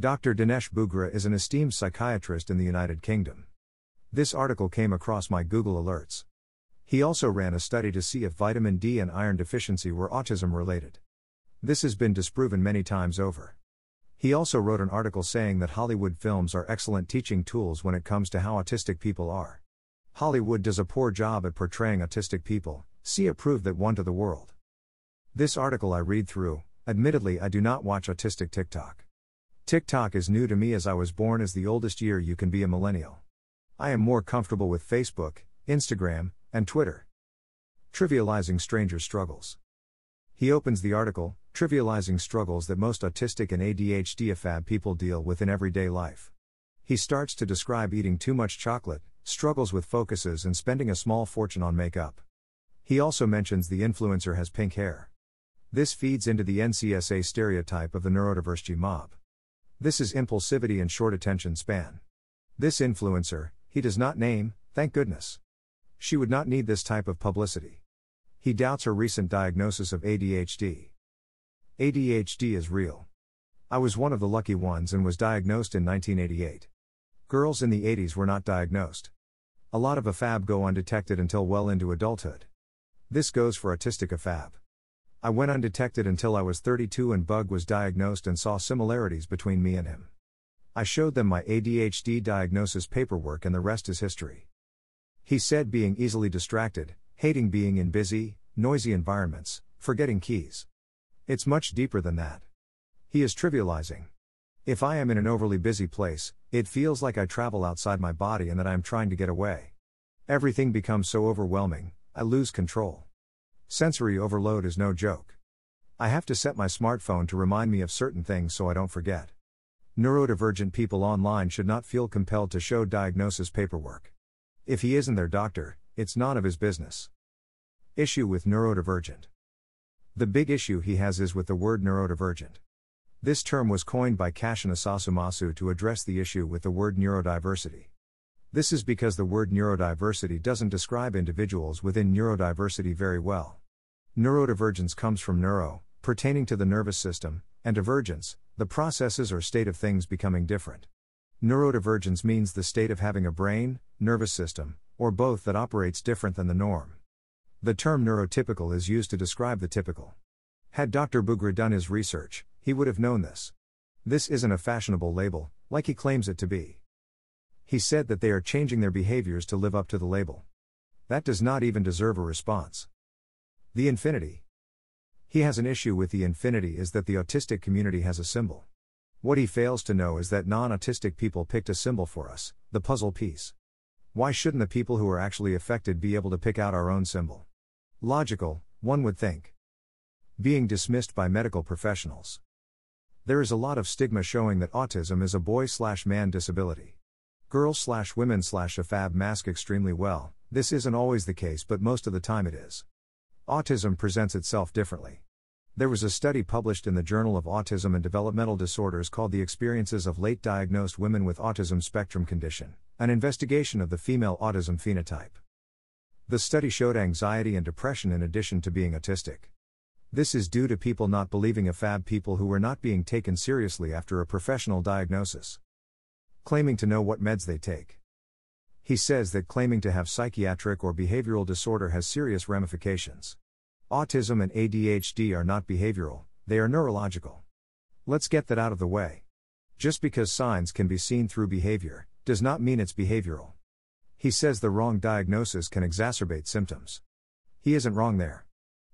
Dr. Dinesh Bhugra is an esteemed psychiatrist in the United Kingdom. This article came across my Google Alerts. He also ran a study to see if vitamin D and iron deficiency were autism related. This has been disproven many times over. He also wrote an article saying that Hollywood films are excellent teaching tools when it comes to how autistic people are. Hollywood does a poor job at portraying autistic people, see a proof that one to the world. This article I read through, admittedly, I do not watch autistic TikTok. TikTok is new to me as I was born as the oldest year you can be a millennial. I am more comfortable with Facebook, Instagram, and Twitter. Trivializing strangers' struggles. He opens the article, trivializing struggles that most autistic and ADHD AFAB people deal with in everyday life. He starts to describe eating too much chocolate, struggles with focuses, and spending a small fortune on makeup. He also mentions the influencer has pink hair. This feeds into the NCSA stereotype of the neurodiverse mob. This is impulsivity and short attention span. This influencer, he does not name, thank goodness. She would not need this type of publicity. He doubts her recent diagnosis of ADHD. ADHD is real. I was one of the lucky ones and was diagnosed in 1988. Girls in the 80s were not diagnosed. A lot of AFAB go undetected until well into adulthood. This goes for autistic AFAB. I went undetected until I was 32 and Bug was diagnosed and saw similarities between me and him. I showed them my ADHD diagnosis paperwork and the rest is history. He said being easily distracted, hating being in busy, noisy environments, forgetting keys. It's much deeper than that. He is trivializing. If I am in an overly busy place, it feels like I travel outside my body and that I am trying to get away. Everything becomes so overwhelming, I lose control. Sensory overload is no joke. I have to set my smartphone to remind me of certain things so I don't forget. Neurodivergent people online should not feel compelled to show diagnosis paperwork. If he isn't their doctor, it's none of his business. Issue with neurodivergent. The big issue he has is with the word neurodivergent. This term was coined by Kassiane Asasumasu to address the issue with the word neurodiversity. This is because the word neurodiversity doesn't describe individuals within neurodiversity very well. Neurodivergence comes from neuro, pertaining to the nervous system, and divergence, the processes or state of things becoming different. Neurodivergence means the state of having a brain, nervous system, or both that operates different than the norm. The term neurotypical is used to describe the typical. Had Dr. Bhugra done his research, he would have known this. This isn't a fashionable label, like he claims it to be. He said that they are changing their behaviors to live up to the label. That does not even deserve a response. The infinity. He has an issue with the infinity is that the autistic community has a symbol. What he fails to know is that non autistic people picked a symbol for us, the puzzle piece. Why shouldn't the people who are actually affected be able to pick out our own symbol? Logical, one would think. Being dismissed by medical professionals. There is a lot of stigma showing that autism is a boy slash man disability. Girls slash women slash AFAB mask extremely well, this isn't always the case, but most of the time it is. Autism presents itself differently. There was a study published in the Journal of Autism and Developmental Disorders called The Experiences of Late Diagnosed Women with Autism Spectrum Condition, an investigation of the female autism phenotype. The study showed anxiety and depression in addition to being autistic. This is due to people not believing AFAB people who were not being taken seriously after a professional diagnosis claiming to know what meds they take. He says that claiming to have psychiatric or behavioral disorder has serious ramifications. Autism and ADHD are not behavioral, they are neurological. Let's get that out of the way. Just because signs can be seen through behavior, does not mean it's behavioral. He says the wrong diagnosis can exacerbate symptoms. He isn't wrong there.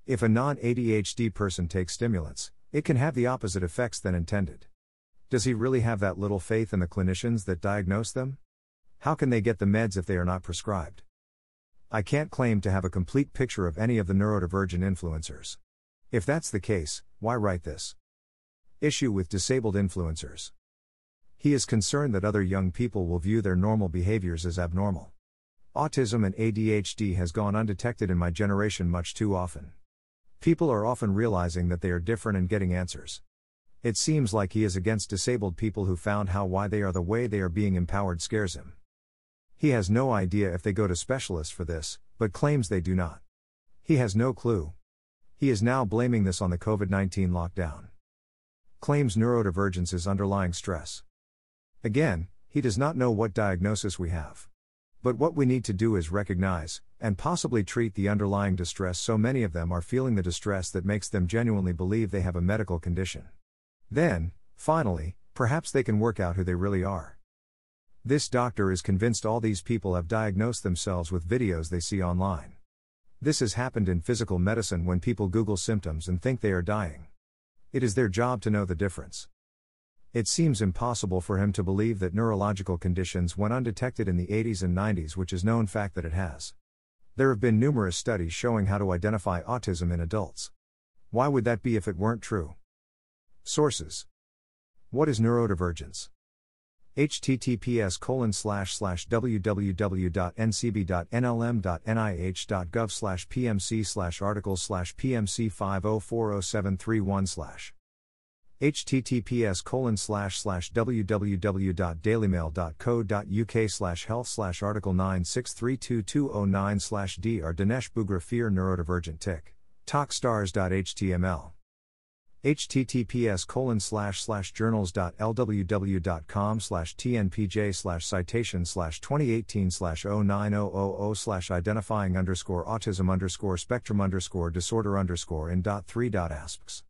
If a non ADHD person takes stimulants, it can have the opposite effects than intended. Does he really have that little faith in the clinicians that diagnose them? How can they get the meds if they are not prescribed? I can't claim to have a complete picture of any of the neurodivergent influencers. If that's the case, why write this? Issue with disabled influencers. He is concerned that other young people will view their normal behaviors as abnormal. Autism and ADHD has gone undetected in my generation much too often. People are often realizing that they are different and getting answers. It seems like he is against disabled people who found how why they are the way they are being empowered scares him. He has no idea if they go to specialists for this, but claims they do not. He has no clue. He is now blaming this on the COVID 19 lockdown. Claims neurodivergence is underlying stress. Again, he does not know what diagnosis we have. But what we need to do is recognize, and possibly treat the underlying distress so many of them are feeling the distress that makes them genuinely believe they have a medical condition. Then, finally, perhaps they can work out who they really are. This doctor is convinced all these people have diagnosed themselves with videos they see online. This has happened in physical medicine when people Google symptoms and think they are dying. It is their job to know the difference. It seems impossible for him to believe that neurological conditions went undetected in the 80s and 90s, which is known fact that it has. There have been numerous studies showing how to identify autism in adults. Why would that be if it weren't true? Sources. What is neurodivergence? https colon slash slash www.ncbi.nlm.nih.gov slash pmc slash articles slash pmc 5040731 slash. Https colon slash slash www.dailymail.co.uk slash health slash article 9632209 slash dr Dinesh Bhugra fear neurodivergent tick. Talkstars.html https colon slash slash journals.lww.com slash tnpj slash citation slash 2018 slash 09000 slash identifying underscore autism underscore spectrum underscore disorder underscore in dot 3 dot asks.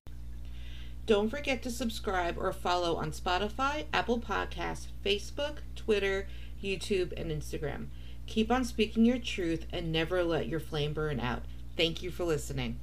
Don't forget to subscribe or follow on Spotify, Apple Podcasts, Facebook, Twitter, YouTube, and Instagram. Keep on speaking your truth and never let your flame burn out. Thank you for listening.